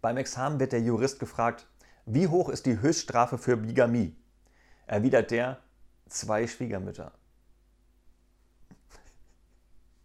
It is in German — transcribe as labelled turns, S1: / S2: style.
S1: Beim Examen wird der Jurist gefragt, wie hoch ist die Höchststrafe für Bigamie? Erwidert der, zwei Schwiegermütter.